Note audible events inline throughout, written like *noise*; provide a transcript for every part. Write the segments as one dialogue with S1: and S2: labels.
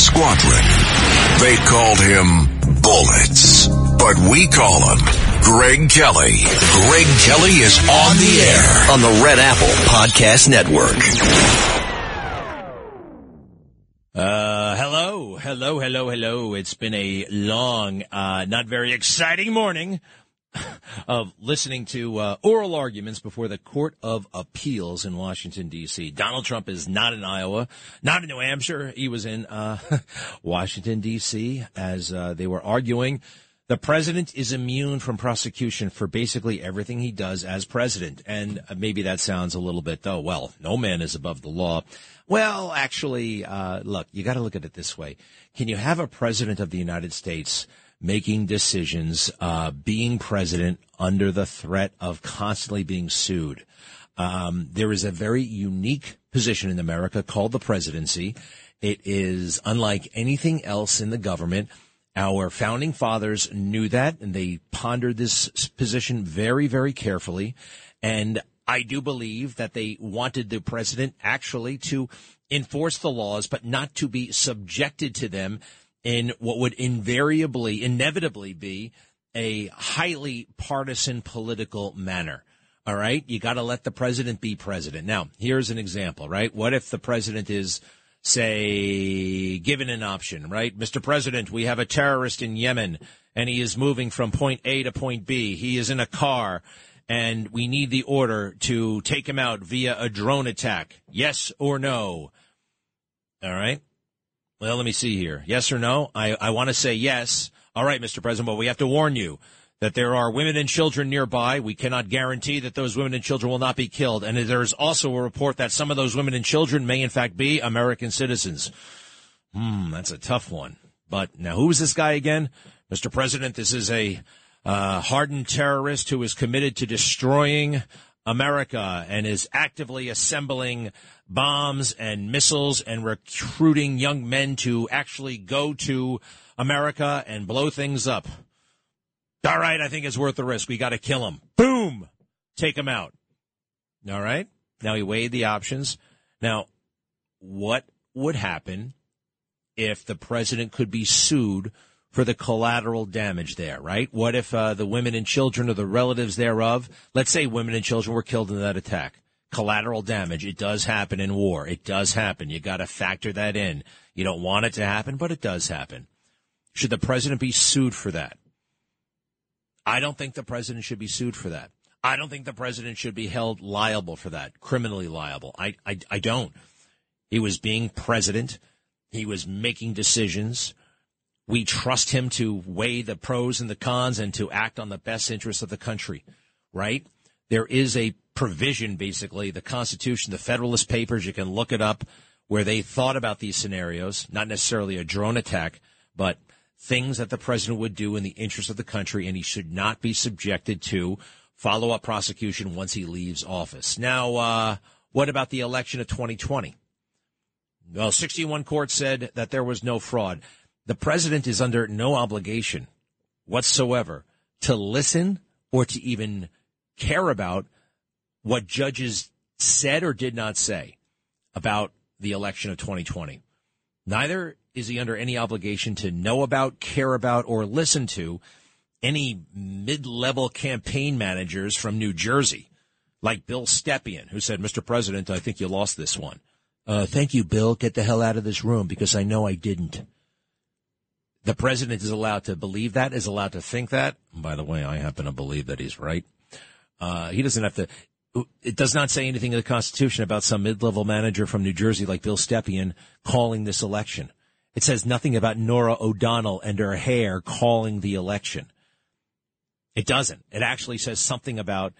S1: squadron. They called him Bullets, but we call him Greg Kelly. Greg Kelly is on the air
S2: on the Red Apple Podcast Network.
S3: Uh, hello, hello, hello, hello. It's been a long, uh, not very exciting morning *laughs* of listening to uh, oral arguments before the Court of Appeals in Washington, D.C. Donald Trump is not in Iowa, not in New Hampshire. He was in uh, *laughs* Washington, D.C. as uh, they were arguing. The president is immune from prosecution for basically everything he does as president. And maybe that sounds a little bit, oh, well, no man is above the law. Well, actually, uh, look, you got to look at it this way. Can you have a president of the United States making decisions, uh, being president under the threat of constantly being sued. Um, there is a very unique position in America called the presidency. It is unlike anything else in the government. Our founding fathers knew that and they pondered this position very, very carefully. And I do believe that they wanted the president actually to enforce the laws, but not to be subjected to them in what would invariably, inevitably be a highly partisan political manner. All right. You got to let the president be president. Now, here's an example, right? What if the president is, say, given an option, right? Mr. President, we have a terrorist in Yemen and he is moving from point A to point B. He is in a car and we need the order to take him out via a drone attack. Yes or no? All right. Well, let me see here. Yes or no? I, I want to say yes. All right, Mr. President, but we have to warn you that there are women and children nearby. We cannot guarantee that those women and children will not be killed. And there is also a report that some of those women and children may in fact be American citizens. Hmm, that's a tough one. But now who is this guy again? Mr. President, this is a uh, hardened terrorist who is committed to destroying America and is actively assembling bombs and missiles and recruiting young men to actually go to America and blow things up. All right, I think it's worth the risk. We got to kill him. Boom! Take him out. All right? Now he weighed the options. Now, what would happen if the president could be sued for the collateral damage there, right? What if uh, the women and children or the relatives thereof, let's say women and children were killed in that attack? collateral damage. It does happen in war. It does happen. You got to factor that in. You don't want it to happen, but it does happen. Should the president be sued for that? I don't think the president should be sued for that. I don't think the president should be held liable for that, criminally liable. I, I, I don't. He was being president. He was making decisions. We trust him to weigh the pros and the cons and to act on the best interests of the country, right? There is a provision, basically, the Constitution, the Federalist Papers, you can look it up, where they thought about these scenarios, not necessarily a drone attack, but things that the president would do in the interest of the country, and he should not be subjected to follow up prosecution once he leaves office. Now, uh, what about the election of 2020? Well, 61 courts said that there was no fraud. The president is under no obligation whatsoever to listen or to even care about what judges said or did not say about the election of 2020. Neither is he under any obligation to know about, care about, or listen to any mid-level campaign managers from New Jersey, like Bill Stepien, who said, Mr. President, I think you lost this one. Uh, thank you, Bill. Get the hell out of this room because I know I didn't. The president is allowed to believe that, is allowed to think that. by the way, I happen to believe that he's right. Uh, he doesn't have to it does not say anything in the Constitution about some mid-level manager from New Jersey like Bill Stepien calling this election. It says nothing about Norah O'Donnell and her hair calling the election. It doesn't. It actually says something about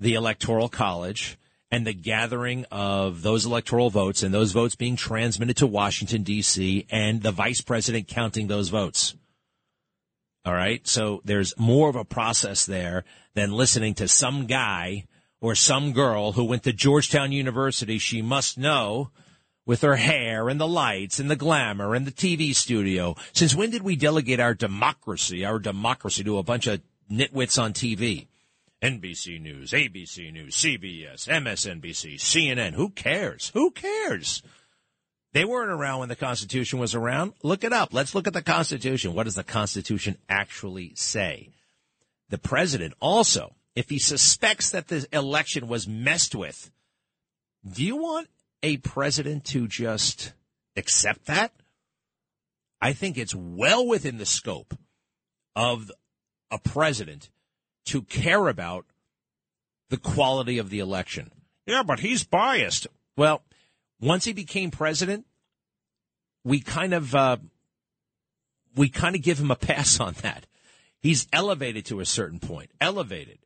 S3: the Electoral College and the gathering of those electoral votes and those votes being transmitted to Washington, D.C., and the vice president counting those votes. All right. So there's more of a process there than listening to some guy or some girl who went to Georgetown University, she must know with her hair and the lights and the glamour and the TV studio. Since when did we delegate our democracy, our democracy to a bunch of nitwits on TV? NBC News, ABC News, CBS, MSNBC, CNN. Who cares? Who cares? They weren't around when the Constitution was around. Look it up. Let's look at the Constitution. What does the Constitution actually say? The president also, if he suspects that the election was messed with, do you want a president to just accept that? I think it's well within the scope of a president to care about the quality of the election. Yeah, but he's biased. Well, once he became president, we kind of uh, we kind of give him a pass *laughs* on that. He's elevated to a certain point, elevated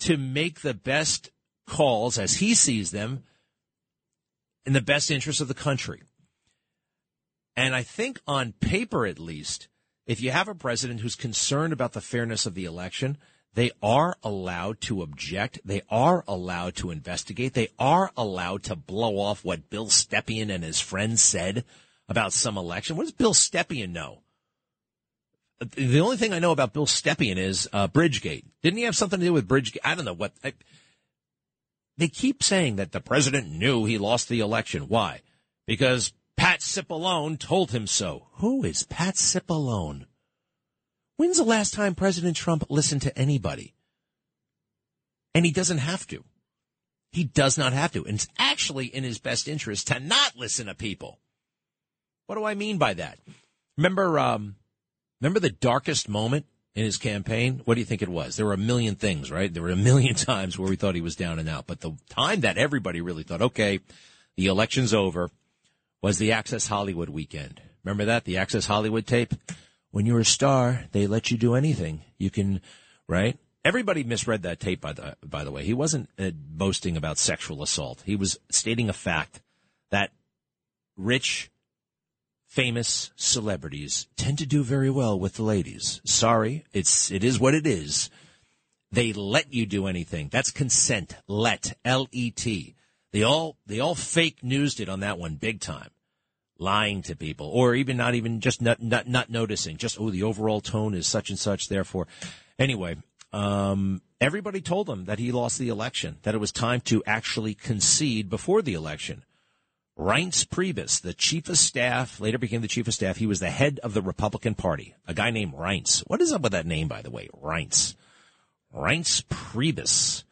S3: to make the best calls as he sees them in the best interest of the country. And I think on paper, at least, if you have a president who's concerned about the fairness of the election, they are allowed to object. They are allowed to investigate. They are allowed to blow off what Bill Stepien and his friends said about some election. What does Bill Stepien know? The only thing I know about Bill Stepien is uh, Bridgegate. Didn't he have something to do with Bridgegate? I don't know what. I, they keep saying that the president knew he lost the election. Why? Because Pat Cipollone told him so. Who is Pat Cipollone? When's the last time President Trump listened to anybody? And he doesn't have to. He does not have to. And it's actually in his best interest to not listen to people. What do I mean by that? Remember, um, remember the darkest moment in his campaign? What do you think it was? There were a million things, right? There were a million *laughs* times where we thought he was down and out. But the time that everybody really thought, okay, the election's over was the Access Hollywood weekend. Remember that? The Access Hollywood tape? When you're a star, they let you do anything. You can, right? Everybody misread that tape by the by the way. He wasn't uh, boasting about sexual assault. He was stating a fact that rich famous celebrities tend to do very well with the ladies. Sorry, it's it is what it is. They let you do anything. That's consent. Let L E T. They all they all fake newsed it on that one big time lying to people or even not even just not, not, not noticing just oh the overall tone is such and such therefore anyway um, everybody told him that he lost the election that it was time to actually concede before the election Reince Priebus, the chief of staff, later became the chief of staff. He was the head of the Republican Party. A guy named Reince. What is up with that name, by the way? Reince. Reince Priebus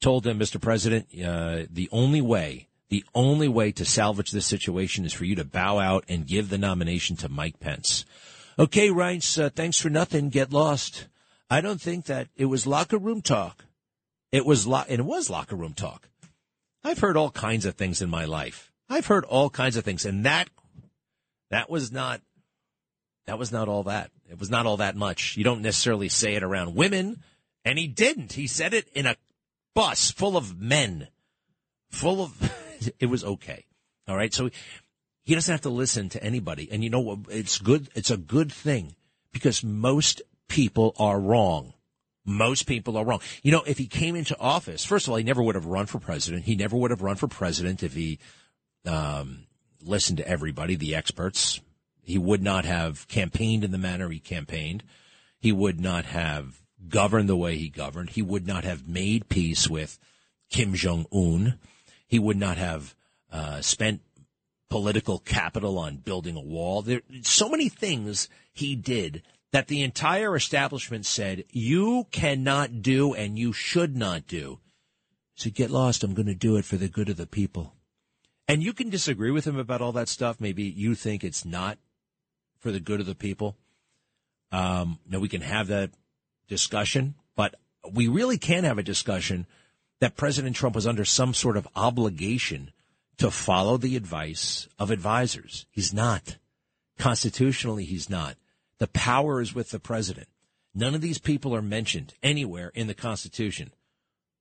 S3: told him, Mr. President, uh, the only way the only way to salvage this situation is for you to bow out and give the nomination to Mike Pence. Okay, Reince, uh, thanks for nothing. Get lost. I don't think that it was locker room talk. It was lo- and it was locker room talk. I've heard all kinds of things in my life. I've heard all kinds of things, and that that was not that was not all that. It was not all that much. You don't necessarily say it around women, and he didn't. He said it in a bus full of men, full of *laughs* it was okay. All right. So he doesn't have to listen to anybody. And you know what? It's good. It's a good thing because most people are wrong. Most people are wrong. You know, if he came into office, first of all, he never would have run for president. He never would have run for president if he um, listened to everybody, the experts. He would not have campaigned in the manner he campaigned. He would not have governed the way he governed. He would not have made peace with Kim Jong Un. He would not have uh, spent political capital on building a wall. There so many things he did that the entire establishment said you cannot do and you should not do. So get lost. I'm going to do it for the good of the people. And you can disagree with him about all that stuff. Maybe you think it's not for the good of the people. Um, no, we can have that discussion, but we really can have a discussion that President Trump was under some sort of obligation to follow the advice of advisors. He's not. Constitutionally, he's not. The power is with the president. None of these people are mentioned anywhere in the Constitution.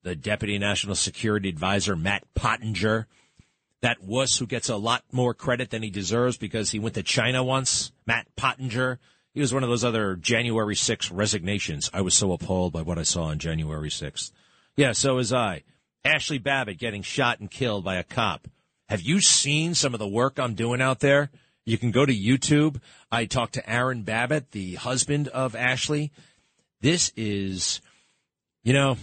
S3: The Deputy National Security Advisor, Matt Pottinger, that wuss who gets a lot more credit than he deserves because he went to China once, Matt Pottinger. He was one of those other January 6th resignations. I was so appalled by what I saw on January 6th. Yeah, so was I. Ashley Babbitt getting shot and killed by a cop. Have you seen some of the work I'm doing out there? You can go to YouTube. I talked to Aaron Babbitt, the husband of Ashley. This is, you know,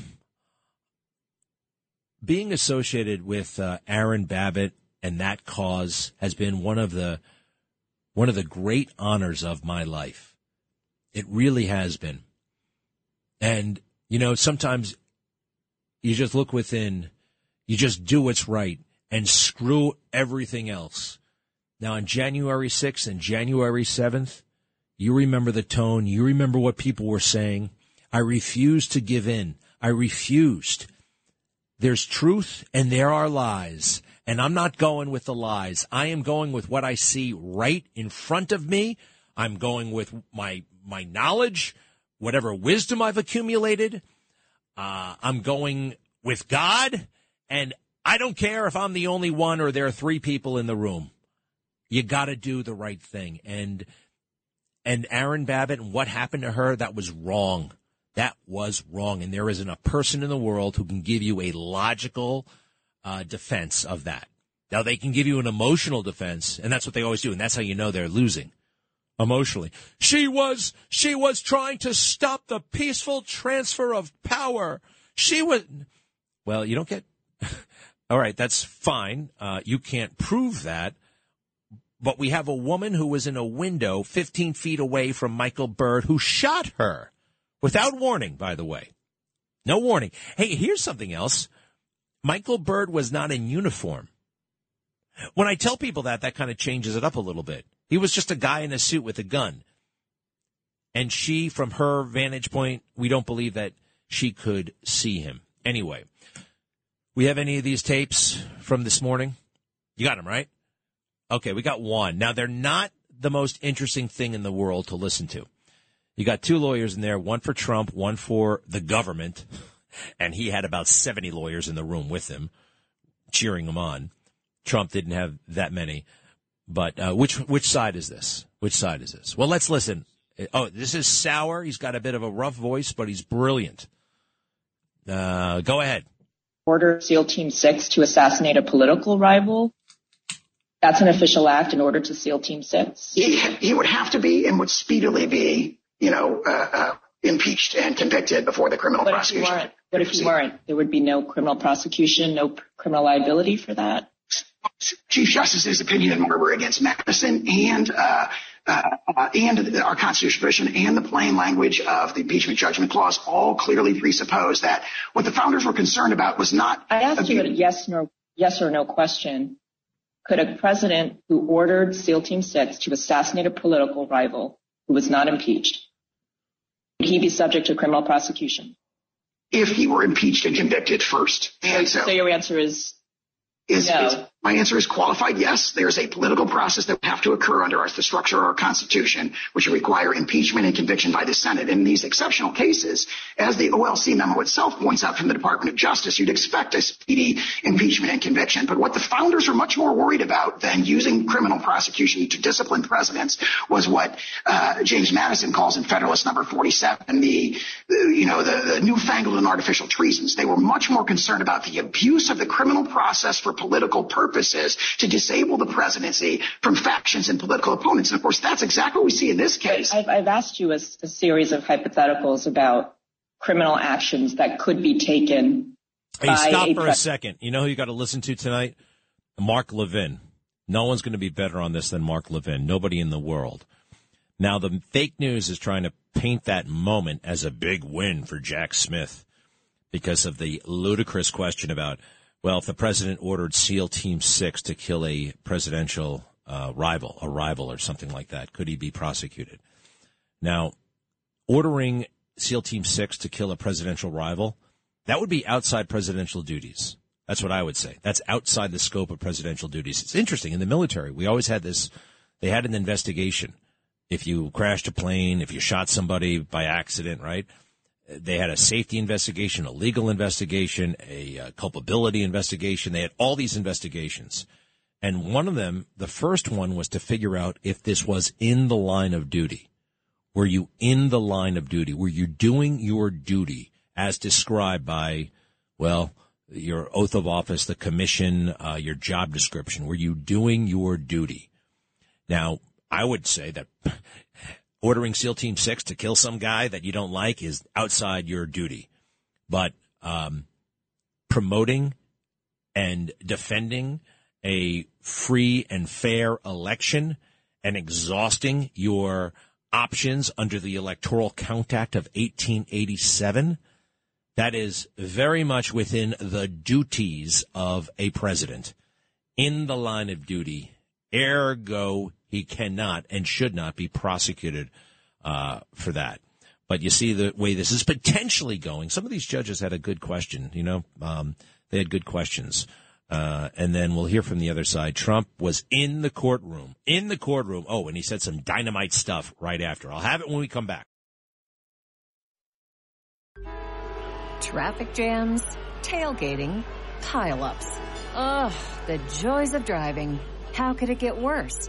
S3: being associated with uh, Aaron Babbitt and that cause has been one of the one of the great honors of my life. It really has been. And you know, sometimes you just look within, you just do what's right and screw everything else. Now on January 6th and January 7th, you remember the tone, you remember what people were saying. I refused to give in. I refused. There's truth and there are lies. And I'm not going with the lies. I am going with what I see right in front of me. I'm going with my, my knowledge, whatever wisdom I've accumulated. Uh, I'm going with God. And I don't care if I'm the only one or there are three people in the room. You got to do the right thing. And, and Aaron Babbitt and what happened to her, that was wrong. That was wrong. And there isn't a person in the world who can give you a logical uh, defense of that. Now, they can give you an emotional defense, and that's what they always do. And that's how you know they're losing emotionally. She was, she was trying to stop the peaceful transfer of power. She was, well, you don't get, *laughs* all right, that's fine. Uh, you can't prove that. But we have a woman who was in a window 15 feet away from Michael Byrd who shot her without warning, by the way. No warning. Hey, here's something else. Michael Byrd was not in uniform. When I tell people that, that kind of changes it up a little bit. He was just a guy in a suit with a gun. And she, from her vantage point, we don't believe that she could see him. Anyway, we have any of these tapes from this morning? You got them, right? Okay, we got one. Now, they're not the most interesting thing in the world to listen to. You got two lawyers in there, one for Trump, one for the government, and he had about 70 lawyers in the room with him, cheering him on. Trump didn't have that many. But uh, which which side is this? Which side is this? Well, let's listen. Oh, this is Sauer. He's got a bit of a rough voice, but he's brilliant. Uh, go ahead.
S4: Order SEAL Team 6 to assassinate a political rival. That's an official act in order to SEAL Team 6.
S5: He, he would have to be and would speedily be you know, uh, uh, impeached and convicted before the criminal
S4: what
S5: prosecution.
S4: If you? What if you weren't? There would be no criminal prosecution, no criminal liability for that?
S5: Chief Justice's opinion in Marbury against Madison and uh, uh, and our constitutional tradition and the plain language of the impeachment judgment clause all clearly presuppose that what the founders were concerned about was not.
S4: I asked you a yes, no, yes or no question. Could a president who ordered SEAL Team 6 to assassinate a political rival who was not impeached would he be subject to criminal prosecution?
S5: If he were impeached and convicted first.
S4: And so, so your answer is
S5: is, no. is, my answer is qualified yes. There's a political process that would have to occur under the structure of our Constitution, which would require impeachment and conviction by the Senate. In these exceptional cases, as the OLC memo itself points out from the Department of Justice, you'd expect a speedy impeachment and conviction. But what the founders were much more worried about than using criminal prosecution to discipline presidents was what uh, James Madison calls in Federalist Number 47 the, the you know the, the newfangled and artificial treasons. They were much more concerned about the abuse of the criminal process for political purposes to disable the presidency from factions and political opponents. And of course, that's exactly what we see in this case.
S4: I've, I've asked you a, a series of hypotheticals about criminal actions that could be taken.
S3: Hey, stop a for pre- a second. You know who you got to listen to tonight? Mark Levin. No one's going to be better on this than Mark Levin. Nobody in the world. Now, the fake news is trying to paint that moment as a big win for Jack Smith because of the ludicrous question about well, if the president ordered SEAL Team 6 to kill a presidential uh, rival, a rival or something like that, could he be prosecuted? Now, ordering SEAL Team 6 to kill a presidential rival, that would be outside presidential duties. That's what I would say. That's outside the scope of presidential duties. It's interesting. In the military, we always had this, they had an investigation. If you crashed a plane, if you shot somebody by accident, right? They had a safety investigation, a legal investigation, a, uh, culpability investigation. They had all these investigations. And one of them, the first one was to figure out if this was in the line of duty. Were you in the line of duty? Were you doing your duty as described by, well, your oath of office, the commission, uh, your job description? Were you doing your duty? Now, I would say that ordering SEAL Team 6 to kill some guy that you don't like is outside your duty. But um, promoting and defending a free and fair election and exhausting your options under the Electoral Count Act of 1887. That is very much within the duties of a president in the line of duty. Ergo, he cannot and should not be prosecuted uh, for that. But you see the way this is potentially going. Some of these judges had a good question. You know, um, they had good questions. Uh, and then we'll hear from the other side. Trump was in the courtroom, in the courtroom. Oh, and he said some dynamite stuff right after. I'll have it when we come back.
S6: Traffic jams, tailgating, pileups. Ugh, the joys of driving. How could it get worse?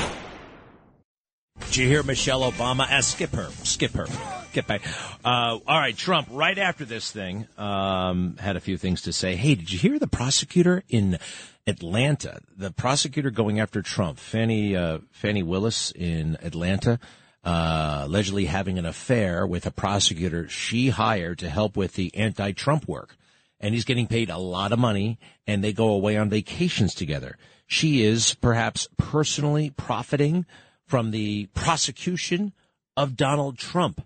S3: Did you hear Michelle Obama? Ask skip her, skip her, get back. Uh, all right, Trump. Right after this thing, um, had a few things to say. Hey, did you hear the prosecutor in Atlanta? The prosecutor going after Trump, Fani uh, Fani Willis in Atlanta, uh, allegedly having an affair with a prosecutor she hired to help with the anti-Trump work, and he's getting paid a lot of money, and they go away on vacations together. She is perhaps personally profiting from the prosecution of Donald Trump.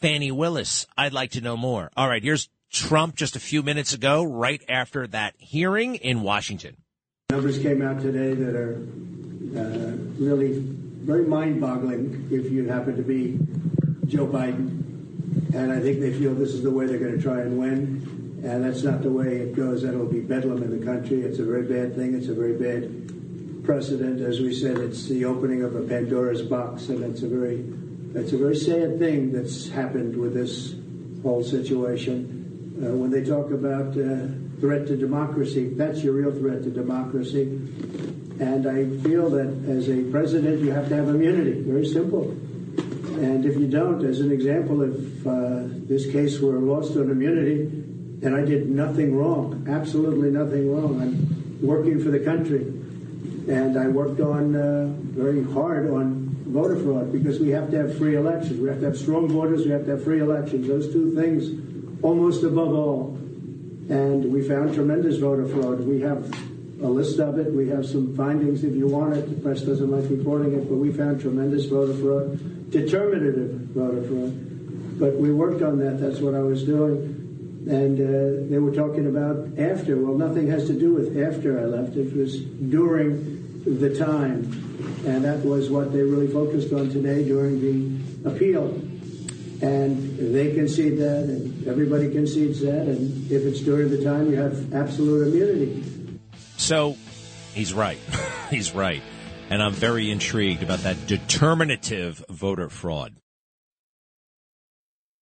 S3: Fani Willis, I'd like to know more. All right, here's Trump just a few minutes ago, right after that hearing in Washington.
S7: Numbers came out today that are uh, really very mind boggling if you happen to be Joe Biden. And I think they feel this is the way they're going to try and win. And that's not the way it goes. That'll be bedlam in the country. It's a very bad thing. It's a very bad precedent. As we said, it's the opening of a Pandora's box, and it's a very, it's a very sad thing that's happened with this whole situation. Uh, when they talk about uh, threat to democracy, that's your real threat to democracy. And I feel that as a president, you have to have immunity. Very simple. And if you don't, as an example, if uh, this case were lost on immunity, and I did nothing wrong, absolutely nothing wrong, I'm working for the country and I worked on uh, very hard on voter fraud because we have to have free elections. We have to have strong borders. We have to have free elections. Those two things, almost above all. And we found tremendous voter fraud. We have a list of it. We have some findings if you want it. The press doesn't like reporting it, but we found tremendous voter fraud, determinative voter fraud. But we worked on that. That's what I was doing. And uh, they were talking about after. Well, nothing has to do with after I left. It was during the time. And that was what they really focused on today during the appeal. And they concede that, and everybody concedes that. And if it's during the time, you have absolute immunity.
S3: So he's right. *laughs* he's right. And I'm very intrigued about that determinative voter fraud.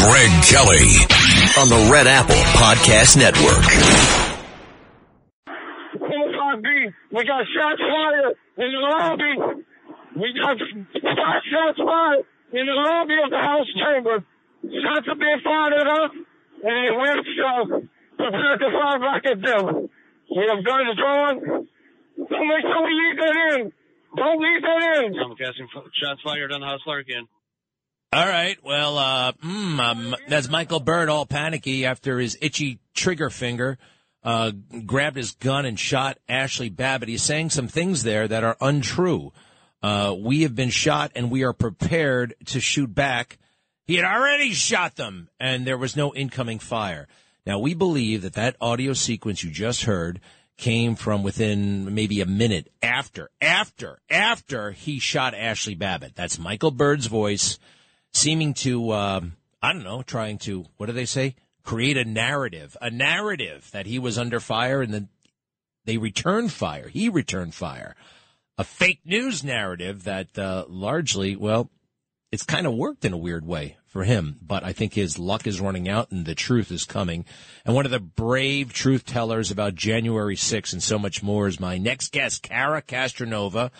S1: Greg Kelly
S2: on the Red Apple Podcast Network.
S8: We got shots fired in the lobby. We got shots fired in the lobby of the House chamber. Shots are being fired at us, and we're so prepared to fire back at them. We have guns drawn. Don't make sure we leave that in. Don't leave that in.
S9: I'm casting shots fired on the House floor again.
S3: All right. Well, uh, mm, um, that's Michael Byrd, all panicky after his itchy trigger finger uh, grabbed his gun and shot Ashley Babbitt. He's saying some things there that are untrue. Uh, we have been shot and we are prepared to shoot back. He had already shot them and there was no incoming fire. Now we believe that that audio sequence you just heard came from within maybe a minute after, after, after he shot Ashley Babbitt. That's Michael Byrd's voice, seeming to, um, I don't know, trying to, what do they say? Create a narrative, a narrative that he was under fire and then they returned fire. He returned fire. A fake news narrative that uh, largely, well, it's kind of worked in a weird way for him, but I think his luck is running out and the truth is coming. And one of the brave truth tellers about January 6th and so much more is my next guest, Cara Castronuova.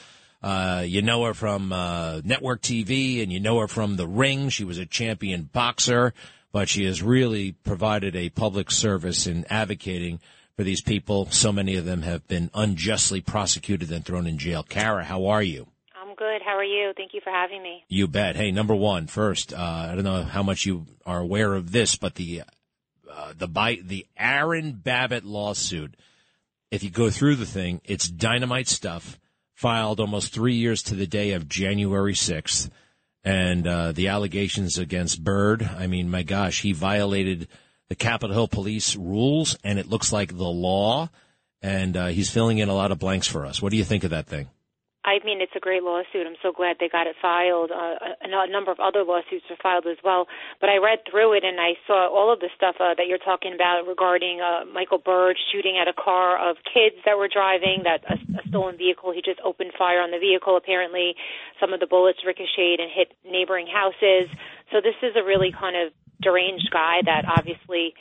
S3: Uh, you know her from uh, network TV and you know her from The Ring. She was a champion boxer, but she has really provided a public service in advocating for these people. So many of them have been unjustly prosecuted and thrown in jail. Cara, how are you?
S10: I'm good. How are you? Thank you for having me.
S3: You bet. Hey, number one, first, uh, I don't know how much you are aware of this, but the uh, the by, the Aaron Babbitt lawsuit. If you go through the thing, it's dynamite stuff. Filed almost three years to the day of January sixth, and uh, the allegations against Byrd. I mean, my gosh, he violated the Capitol Hill Police rules, and it looks like the law. And uh, he's filling in a lot of blanks for us. What do you think of that thing?
S10: I mean, it's a great lawsuit. I'm so glad they got it filed. Uh, a, a number of other lawsuits were filed as well. But I read through it and I saw all of the stuff uh, that you're talking about regarding uh, Michael Byrd shooting at a car of kids that were driving, that a, a stolen vehicle. He just opened fire on the vehicle. Apparently, some of the bullets ricocheted and hit neighboring houses. So this is a really kind of deranged guy that obviously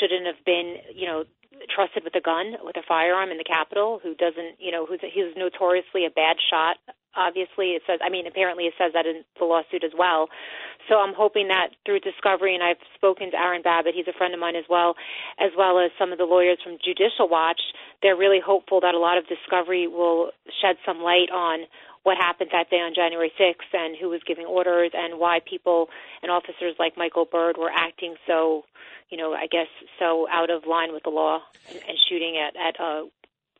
S10: shouldn't have been, you know, trusted with a gun, with a firearm in the Capitol, who doesn't, you know, who's who's notoriously a bad shot. Obviously, it says. I mean, apparently, it says that in the lawsuit as well. So I'm hoping that through discovery, and I've spoken to Aaron Babbitt, he's a friend of mine as well, as well as some of the lawyers from Judicial Watch. They're really hopeful that a lot of discovery will shed some light on what happened that day on January 6th and who was giving orders and why people and officers like Michael Byrd were acting so you know, I guess so out of line with the law and, and shooting at at uh,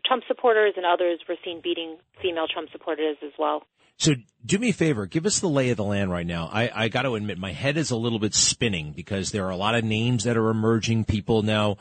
S10: Trump supporters and others were seen beating female Trump supporters as well.
S3: So do me a favor, give us the lay of the land right now. I, I got to admit, my head is a little bit spinning because there are a lot of names that are emerging. People now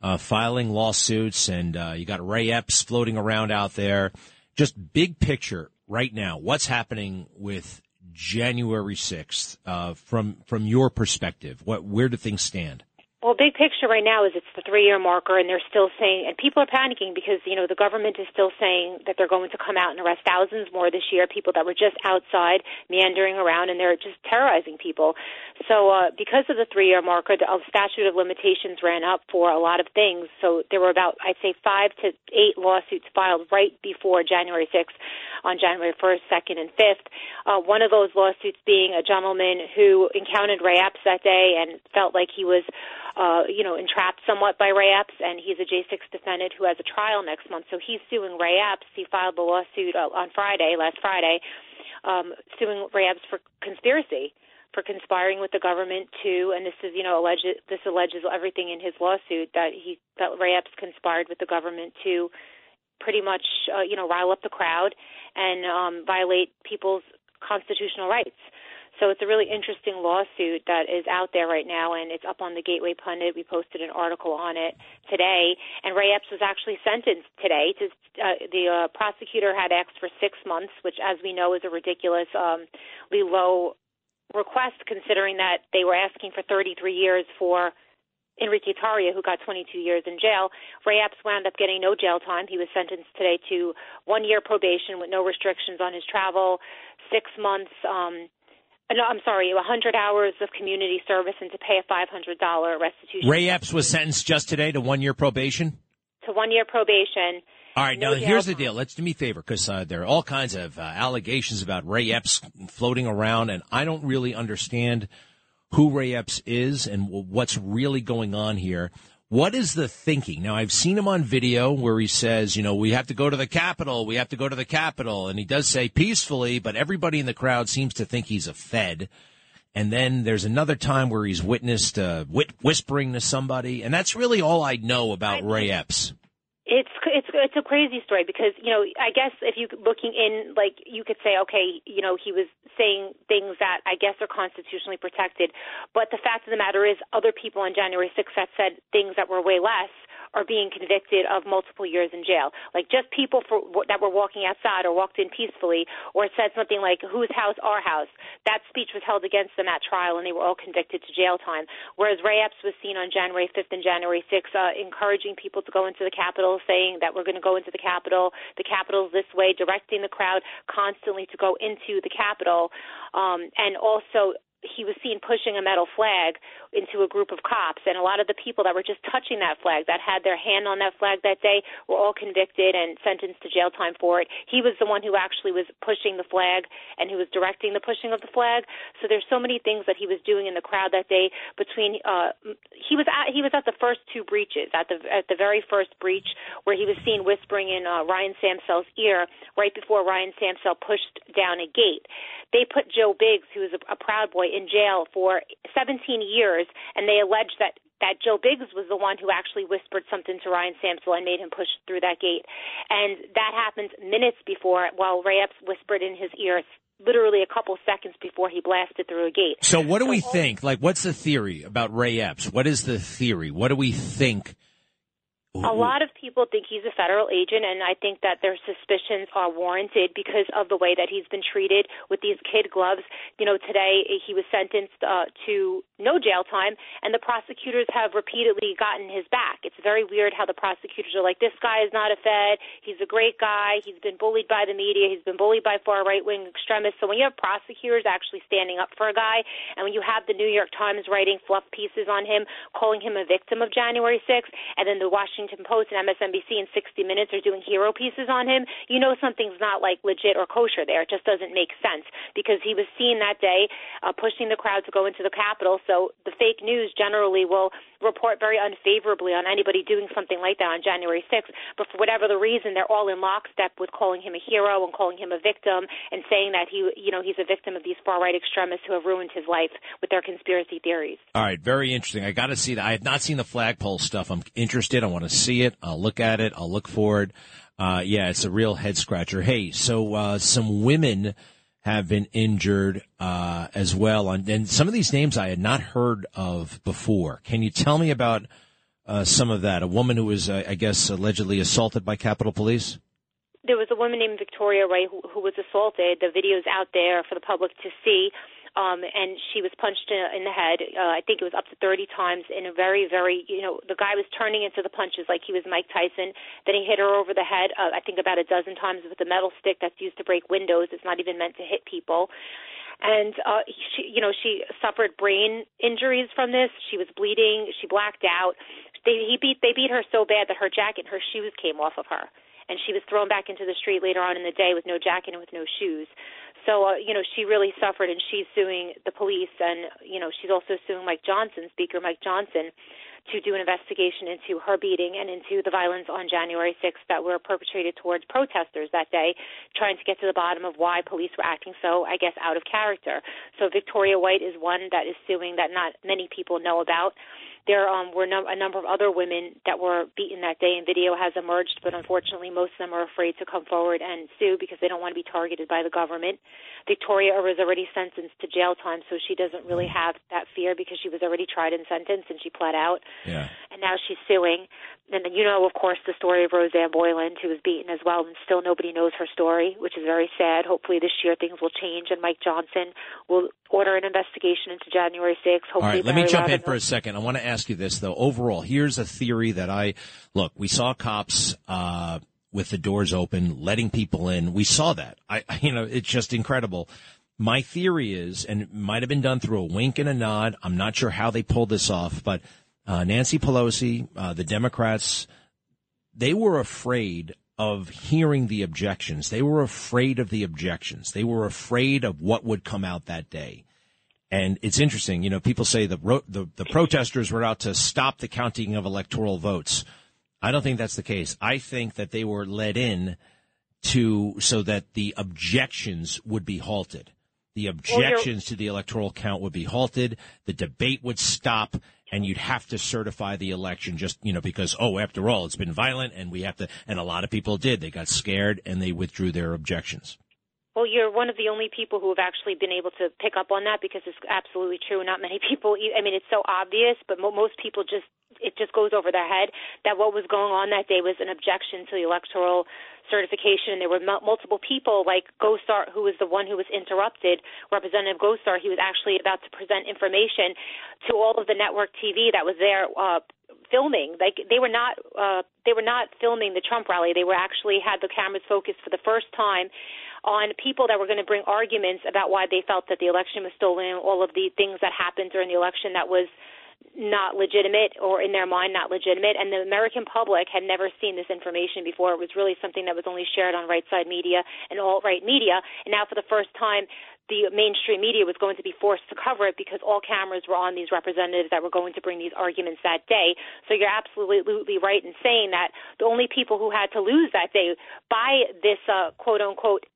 S3: uh, filing lawsuits, and uh, you got Ray Epps floating around out there. Just big picture right now, what's happening with January sixth uh, from from your perspective? What where do things stand?
S10: Well, big picture right now is it's the three year marker, and they're still saying, and people are panicking because, you know, the government is still saying that they're going to come out and arrest thousands more this year, people that were just outside meandering around, and they're just terrorizing people. So, uh, because of the three year marker, the statute of limitations ran up for a lot of things. So, there were about, I'd say, five to eight lawsuits filed right before January 6th on January 1st, 2nd, and 5th. Uh, one of those lawsuits being a gentleman who encountered Ray Epps that day and felt like he was uh, you know, entrapped somewhat by Ray Epps, and he's a J6 defendant who has a trial next month. So he's suing Ray Epps. He filed the lawsuit uh, on Friday, last Friday, um, suing Ray Epps for conspiracy, for conspiring with the government to, and this is, you know, alleged, this alleges everything in his lawsuit that he, that Ray Epps conspired with the government to pretty much, uh, you know, rile up the crowd and um, violate people's constitutional rights. So it's a really interesting lawsuit that is out there right now, and it's up on the Gateway Pundit. We posted an article on it today, and Ray Epps was actually sentenced today. To, uh, the uh, prosecutor had asked for six months, which, as we know, is a ridiculously um, low request, considering that they were asking for 33 years for Enrique Tarrio, who got 22 years in jail. Ray Epps wound up getting no jail time. He was sentenced today to one year probation with no restrictions on his travel, six months um, no, I'm sorry, 100 hours of community service and to pay a $500 restitution.
S3: Ray Epps was sentenced just today to one year probation?
S10: To one year probation.
S3: All right, no now here's the deal. Let's do me a favor because uh, there are all kinds of uh, allegations about Ray Epps floating around, and I don't really understand who Ray Epps is and what's really going on here. What is the thinking? Now, I've seen him on video where he says, you know, we have to go to the Capitol, we have to go to the Capitol. And he does say peacefully, but everybody in the crowd seems to think he's a Fed. And then there's another time where he's witnessed uh, whispering to somebody. And that's really all I know about Ray Epps.
S10: It's it's it's a crazy story because you know I guess if you looking in like you could say okay you know he was saying things that I guess are constitutionally protected, but the fact of the matter is other people on January 6th that said things that were way less are being convicted of multiple years in jail. Like just people for that were walking outside or walked in peacefully or said something like "Whose house? Our house." That speech was held against them at trial, and they were all convicted to jail time. Whereas Ray Epps was seen on January 5th and January 6th uh, encouraging people to go into the Capitol, saying that we're going to go into the Capitol. The Capitol's this way, directing the crowd constantly to go into the Capitol, um, and also he was seen pushing a metal flag into a group of cops and a lot of the people that were just touching that flag that had their hand on that flag that day were all convicted and sentenced to jail time for it. He was the one who actually was pushing the flag and who was directing the pushing of the flag. So there's so many things that he was doing in the crowd that day between uh he was at he was at the first two breaches at the at the very first breach where he was seen whispering in uh, Ryan Samsel's ear right before Ryan Samsel pushed down a gate. They put Joe Biggs who was a, a proud boy in jail for 17 years, and they alleged that that Joe Biggs was the one who actually whispered something to Ryan Samsel and made him push through that gate. And that happened minutes before, while Ray Epps whispered in his ear literally a couple seconds before he blasted through a gate.
S3: So what do so we think? Like, what's the theory about Ray Epps? What is the theory? What do we think
S10: a lot of people think he's a federal agent, and I think that their suspicions are warranted because of the way that he's been treated with these kid gloves. You know, today he was sentenced uh, to no jail time, and the prosecutors have repeatedly gotten his back. It's very weird how the prosecutors are like, this guy is not a Fed. He's a great guy. He's been bullied by the media. He's been bullied by far right wing extremists. So when you have prosecutors actually standing up for a guy, and when you have the New York Times writing fluff pieces on him, calling him a victim of January 6th, and then the Washington Washington Post and MSNBC and 60 Minutes are doing hero pieces on him, you know something's not like legit or kosher there. It just doesn't make sense because he was seen that day uh, pushing the crowd to go into the Capitol. So the fake news generally will report very unfavorably on anybody doing something like that on January 6th. But for whatever the reason, they're all in lockstep with calling him a hero and calling him a victim and saying that he, you know, he's a victim of these far right extremists who have ruined his life with their conspiracy theories.
S3: All right, very interesting. I got to see that. I have not seen the flagpole stuff. I'm interested. I want to see it. I'll look at it. I'll look for it. Uh, yeah, it's a real head scratcher. Hey, so uh, some women have been injured uh, as well, and some of these names I had not heard of before. Can you tell me about uh, some of that? A woman who was, uh, I guess, allegedly assaulted by Capitol Police.
S10: There was a woman named Victoria Ray who, who was assaulted. The video's out there for the public to see um, and she was punched in, in the head. Uh, I think it was up to 30 times in a very, very, you know, the guy was turning into the punches like he was Mike Tyson. Then he hit her over the head, uh, I think about a dozen times with a metal stick that's used to break windows. It's not even meant to hit people and uh she you know she suffered brain injuries from this she was bleeding she blacked out they he beat they beat her so bad that her jacket and her shoes came off of her and she was thrown back into the street later on in the day with no jacket and with no shoes so, uh, you know, she really suffered and she's suing the police and, you know, she's also suing Mike Johnson, Speaker Mike Johnson, to do an investigation into her beating and into the violence on January 6th that were perpetrated towards protesters that day, trying to get to the bottom of why police were acting so, I guess, out of character. So Victoria White is one that is suing that not many people know about. There um, were no, a number of other women that were beaten that day, and video has emerged, but unfortunately, most of them are afraid to come forward and sue because they don't want to be targeted by the government. Victoria was already sentenced to jail time, so she doesn't really have that fear because she was already tried and sentenced, and she pled out.
S3: Yeah.
S10: And now she's suing. And then you know, of course, the story of Roseanne Boyland, who was beaten as well, and still nobody knows her story, which is very sad. Hopefully, this year things will change, and Mike Johnson will order an investigation into January 6th. Hopefully,
S3: All right, let me jump in for a second. I want to ask you this though. Overall, here's a theory that I look. We saw cops uh, with the doors open, letting people in. We saw that. I, *laughs* you know, it's just incredible. My theory is, and it might have been done through a wink and a nod. I'm not sure how they pulled this off, but uh, Nancy Pelosi, uh, the Democrats, they were afraid of hearing the objections. They were afraid of the objections. They were afraid of what would come out that day. And it's interesting, you know, people say the, the, the protesters were out to stop the counting of electoral votes. I don't think that's the case. I think that they were led in to so that the objections would be halted. The objections to the electoral count would be halted. The debate would stop and you'd have to certify the election just, you know, because, oh, after all, it's been violent and we have to, and a lot of people did. They got scared and they withdrew their objections.
S10: Well, you're one of the only people who have actually been able to pick up on that because it's absolutely true. Not many *laughs* people, I mean, it's so obvious, but most people just it just goes over their head that what was going on that day was an objection to the electoral certification. There were m- multiple people, like Gosar, who was the one who was interrupted, Representative Gosar. He was actually about to present information to all of the network TV that was there. Uh, filming like they were not uh they were not filming the Trump rally they were actually had the cameras focused for the first time on people that were going to bring arguments about why they felt that the election was stolen all of the things that happened during the election that was not legitimate or in their mind not legitimate. And the American public had never seen this information before. It was really something that was only shared on right side media and alt right media. And now for the first time the mainstream media was going to be forced to cover it because all cameras were on these representatives that were going to bring these arguments that day. So you're absolutely right in saying that the only people who had to lose that day by this uh, quote unquote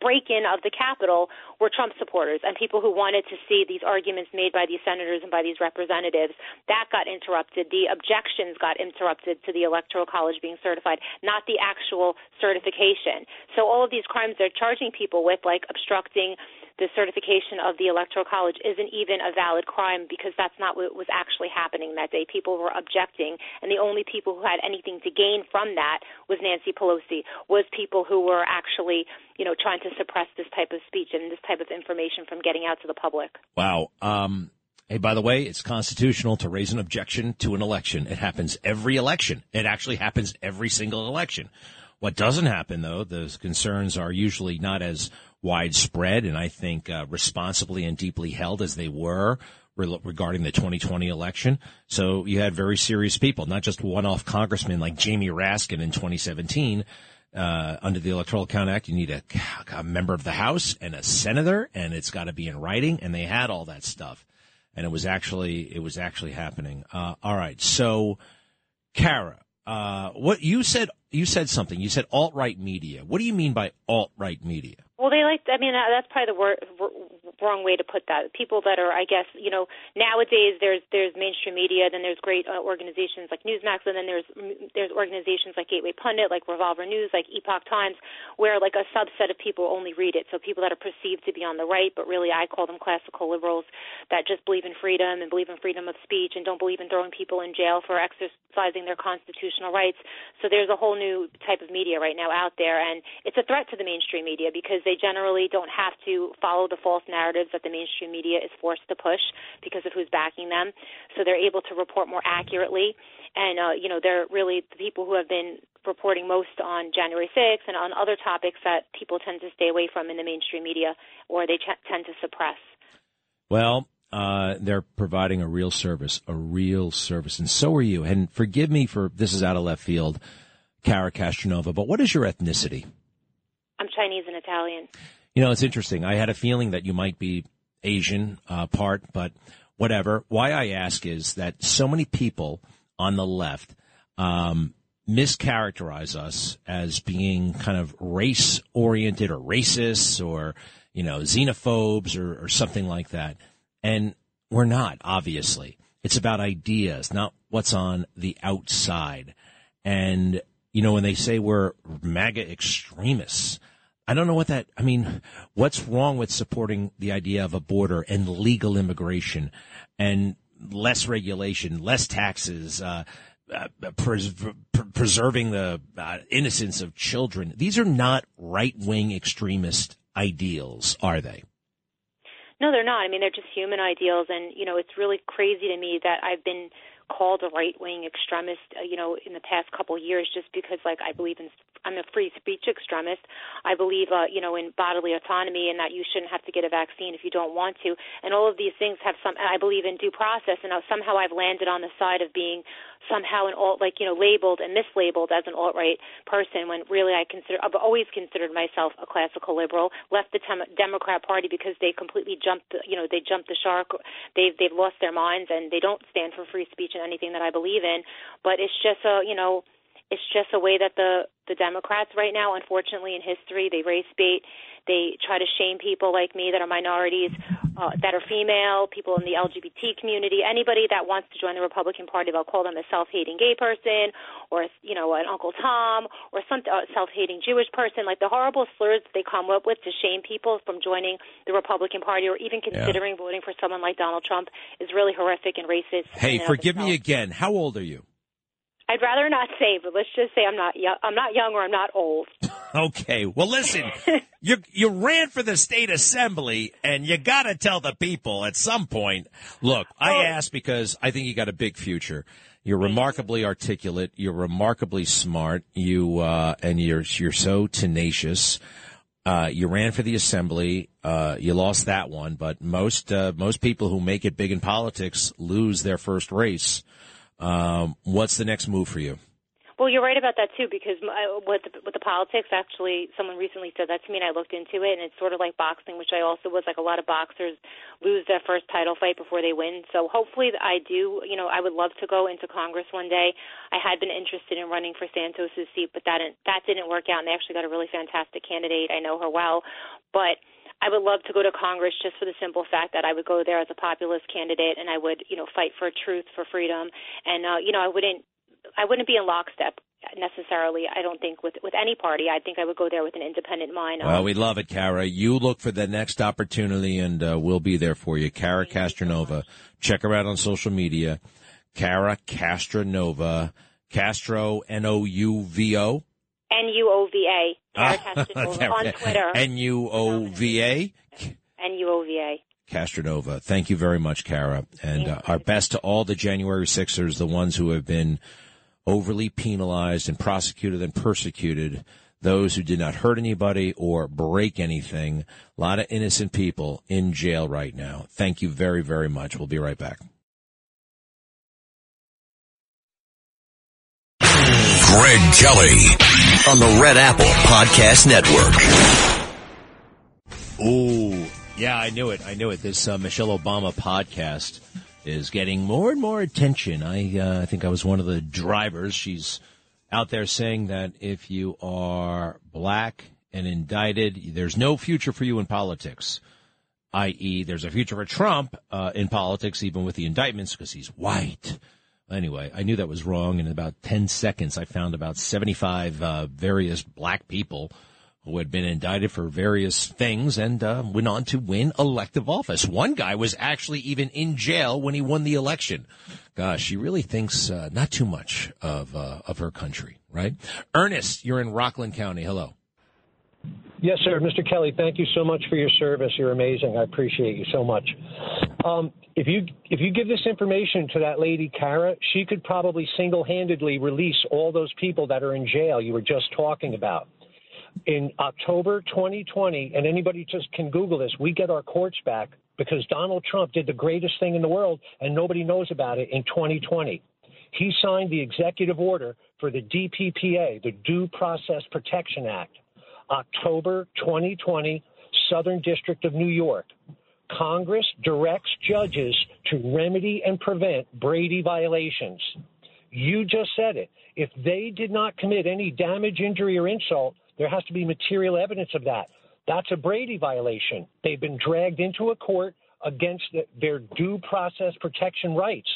S10: break in of the Capitol were Trump supporters and people who wanted to see these arguments made by these senators and by these representatives. That got interrupted. The objections got interrupted to the Electoral College being certified, not the actual certification. So all of these crimes they're charging people with, like obstructing the certification of the Electoral College isn't even a valid crime because that's not what was actually happening that day. People were objecting, and the only people who had anything to gain from that was Nancy Pelosi, was people who were actually, you know, trying to suppress this type of speech and this type of information from getting out to the public.
S3: Wow. Um, Hey, by the way, it's constitutional to raise an objection to an election. It happens every election. It actually happens every single election. What doesn't happen, though, those concerns are usually not as widespread and I think uh, responsibly and deeply held as they were re- regarding the 2020 election. So you had very serious people, not just one-off congressmen like Jamie Raskin in 2017. Uh, under the Electoral Count Act, you need a, a member of the House and a senator, and it's got to be in writing. And they had all that stuff, and it was actually it was actually happening. Uh, all right, so Cara, uh, what you said you said something. You said alt right media. What do you mean by alt right media?
S10: Well, they like. I mean, uh, that's probably the wor- wrong way to put that. People that are, I guess, you know, nowadays there's there's mainstream media, then there's great uh, organizations like Newsmax, and then there's there's organizations like Gateway Pundit, like Revolver News, like Epoch Times, where like a subset of people only read it. So people that are perceived to be on the right, but really I call them classical liberals that just believe in freedom and believe in freedom of speech and don't believe in throwing people in jail for exercising their constitutional rights. So there's a whole new type of media right now out there, and it's a threat to the mainstream media because they generally don't have to follow the false narratives that the mainstream media is forced to push because of who's backing them. So they're able to report more accurately. And, uh, you know, they're really the people who have been reporting most on January 6th and on other topics that people tend to stay away from in the mainstream media or they ch- tend to suppress.
S3: Well, uh, they're providing a real service, a real service, and so are you. And forgive me for this is out of left field, Cara Castronuova, but what is your ethnicity?
S10: I'm Chinese and Italian.
S3: You know, it's interesting. I had a feeling that you might be Asian uh, part, but whatever. Why I ask is that so many people on the left um, mischaracterize us as being kind of race oriented or racists or you know xenophobes or, or something like that, and we're not. Obviously, it's about ideas, not what's on the outside. And you know, when they say we're MAGA extremists, I don't know what that, I mean, what's wrong with supporting the idea of a border and legal immigration and less regulation, less taxes, uh, uh, pres- preserving the uh, innocence of children. These are not right wing extremist ideals, are they?
S10: No, they're not. I mean, they're just human ideals. And, you know, it's really crazy to me that I've been called a right wing extremist, uh, you know, in the past couple of years, just because like I believe in I'm a free speech extremist. I believe, uh, you know, in bodily autonomy and that you shouldn't have to get a vaccine if you don't want to. And all of these things have some. I believe in due process, and somehow I've landed on the side of being somehow an alt, like you know, labeled and mislabeled as an alt right person when really I consider I've always considered myself a classical liberal. Left the tem- Democrat Party because they completely jumped, you know, they jumped the shark. They've they've lost their minds and they don't stand for free speech and anything that I believe in. But it's just a, you know it's just a way that the the Democrats right now, unfortunately, in history, they race bait. They try to shame people like me that are minorities, uh, that are female, people in the LGBT community, anybody that wants to join the Republican Party. They'll call them a self-hating gay person, or you know, an Uncle Tom, or some uh, self-hating Jewish person. Like the horrible slurs they come up with to shame people from joining the Republican Party, or even considering yeah. voting for someone like Donald Trump, is really horrific and racist.
S3: Hey, forgive me again. How old are you?
S10: I'd rather not say, but let's just say I'm not young. I'm not young or I'm not old. *laughs*
S3: okay. Well, listen, *laughs* you you ran for the state assembly, and you got to tell the people at some point. Look, I oh. asked because I think you got a big future. You're remarkably articulate. You're remarkably smart. You uh, and you're you're so tenacious. Uh, you ran for the assembly. Uh, you lost that one, but most uh, most people who make it big in politics lose their first race. Um, what's the next move for you?
S10: Well, you're right about that too, because uh, with the, with the politics, actually, someone recently said that to me, and I looked into it, and it's sort of like boxing, which I also was like a lot of boxers lose their first title fight before they win. So hopefully, I do. You know, I would love to go into Congress one day. I had been interested in running for Santos's seat, but that that didn't work out, and they actually got a really fantastic candidate. I know her well, but I would love to go to Congress just for the simple fact that I would go there as a populist candidate and I would, you know, fight for truth, for freedom, and uh, you know, I wouldn't, I wouldn't be in lockstep necessarily. I don't think with with any party. I think I would go there with an independent mind.
S3: Well, we love it, Cara. You look for the next opportunity, and uh, we'll be there for you. Cara Castronuova. Check her out on social media. Cara Castronuova. Castro N O U V O.
S10: N U O V A. *laughs* on Twitter.
S3: N U O V A.
S10: N U O V A.
S3: Castronuova. Thank you very much, Cara. And uh, our best to all the January Sixers, the ones who have been overly penalized and prosecuted and persecuted, those who did not hurt anybody or break anything. A lot of innocent people in jail right now. Thank you very, very much. We'll be right back.
S1: Greg Kelly
S2: on the Red Apple Podcast Network.
S3: Oh, yeah, I knew it. I knew it. This uh, Michelle Obama podcast is getting more and more attention. I uh, think I was one of the drivers. She's out there saying that if you are black and indicted, there's no future for you in politics. I.e., there's a future for Trump uh, in politics, even with the indictments, because he's white. Anyway, I knew that was wrong. In about 10 seconds, I found about 75 uh, various black people who had been indicted for various things and uh, went on to win elective office. One guy was actually even in jail when he won the election. Gosh, she really thinks uh, not too much of uh, of her country, right? Ernest, you're in Rockland County. Hello.
S11: Yes, sir. Mr. Kelly, thank you so much for your service. You're amazing. I appreciate you so much. Um, if you if you give this information to that lady Cara, she could probably single-handedly release all those people that are in jail you were just talking about. In October 2020, and anybody just can Google this, we get our courts back because Donald Trump did the greatest thing in the world and nobody knows about it in 2020. He signed the executive order for the DPPA, the Due Process Protection Act. October 2020, Southern District of New York. Congress directs judges to remedy and prevent Brady violations. You just said it. If they did not commit any damage, injury, or insult, there has to be material evidence of that. That's a Brady violation. They've been dragged into a court against their due process protection rights.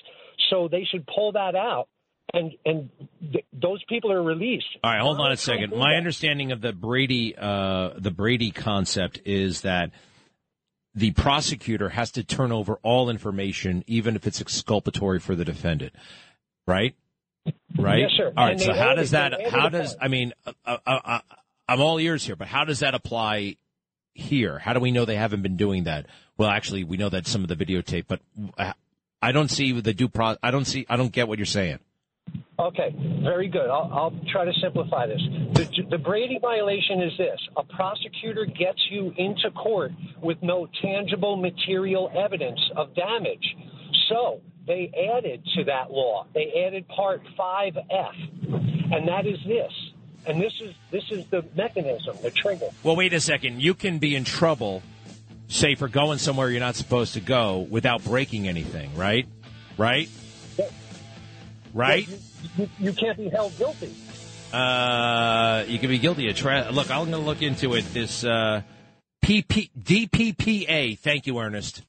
S11: So they should pull that out and and th- those people are released.
S3: All right, hold on a second. My understanding of the Brady uh, the Brady concept is that the prosecutor has to turn over all information, even if it's exculpatory for the defendant. Right? Right?
S11: Yes, sir.
S3: All right. And so how does that? How does? I mean, uh, uh, uh, I'm all ears here, but how does that apply here? How do we know they haven't been doing that? Well, actually, we know that some of the videotape, but uh, I don't see the due pro. I don't see. I don't get what you're saying.
S11: Okay, very good. I'll, I'll try to simplify this. The, the, Brady violation is this a prosecutor gets you into court with no tangible material evidence of damage. So they added to that law, they added Part 5F, and that is this. And this is this is the mechanism, the trigger.
S3: Well, wait a second. You can be in trouble, say for going somewhere you're not supposed to go, without breaking anything, right? Right? Right?
S11: You, you, you, can't be held guilty.
S3: Uh, you can be guilty of tra- look. I'm going to look into it. This uh, PP DPPA. Thank you, Ernest.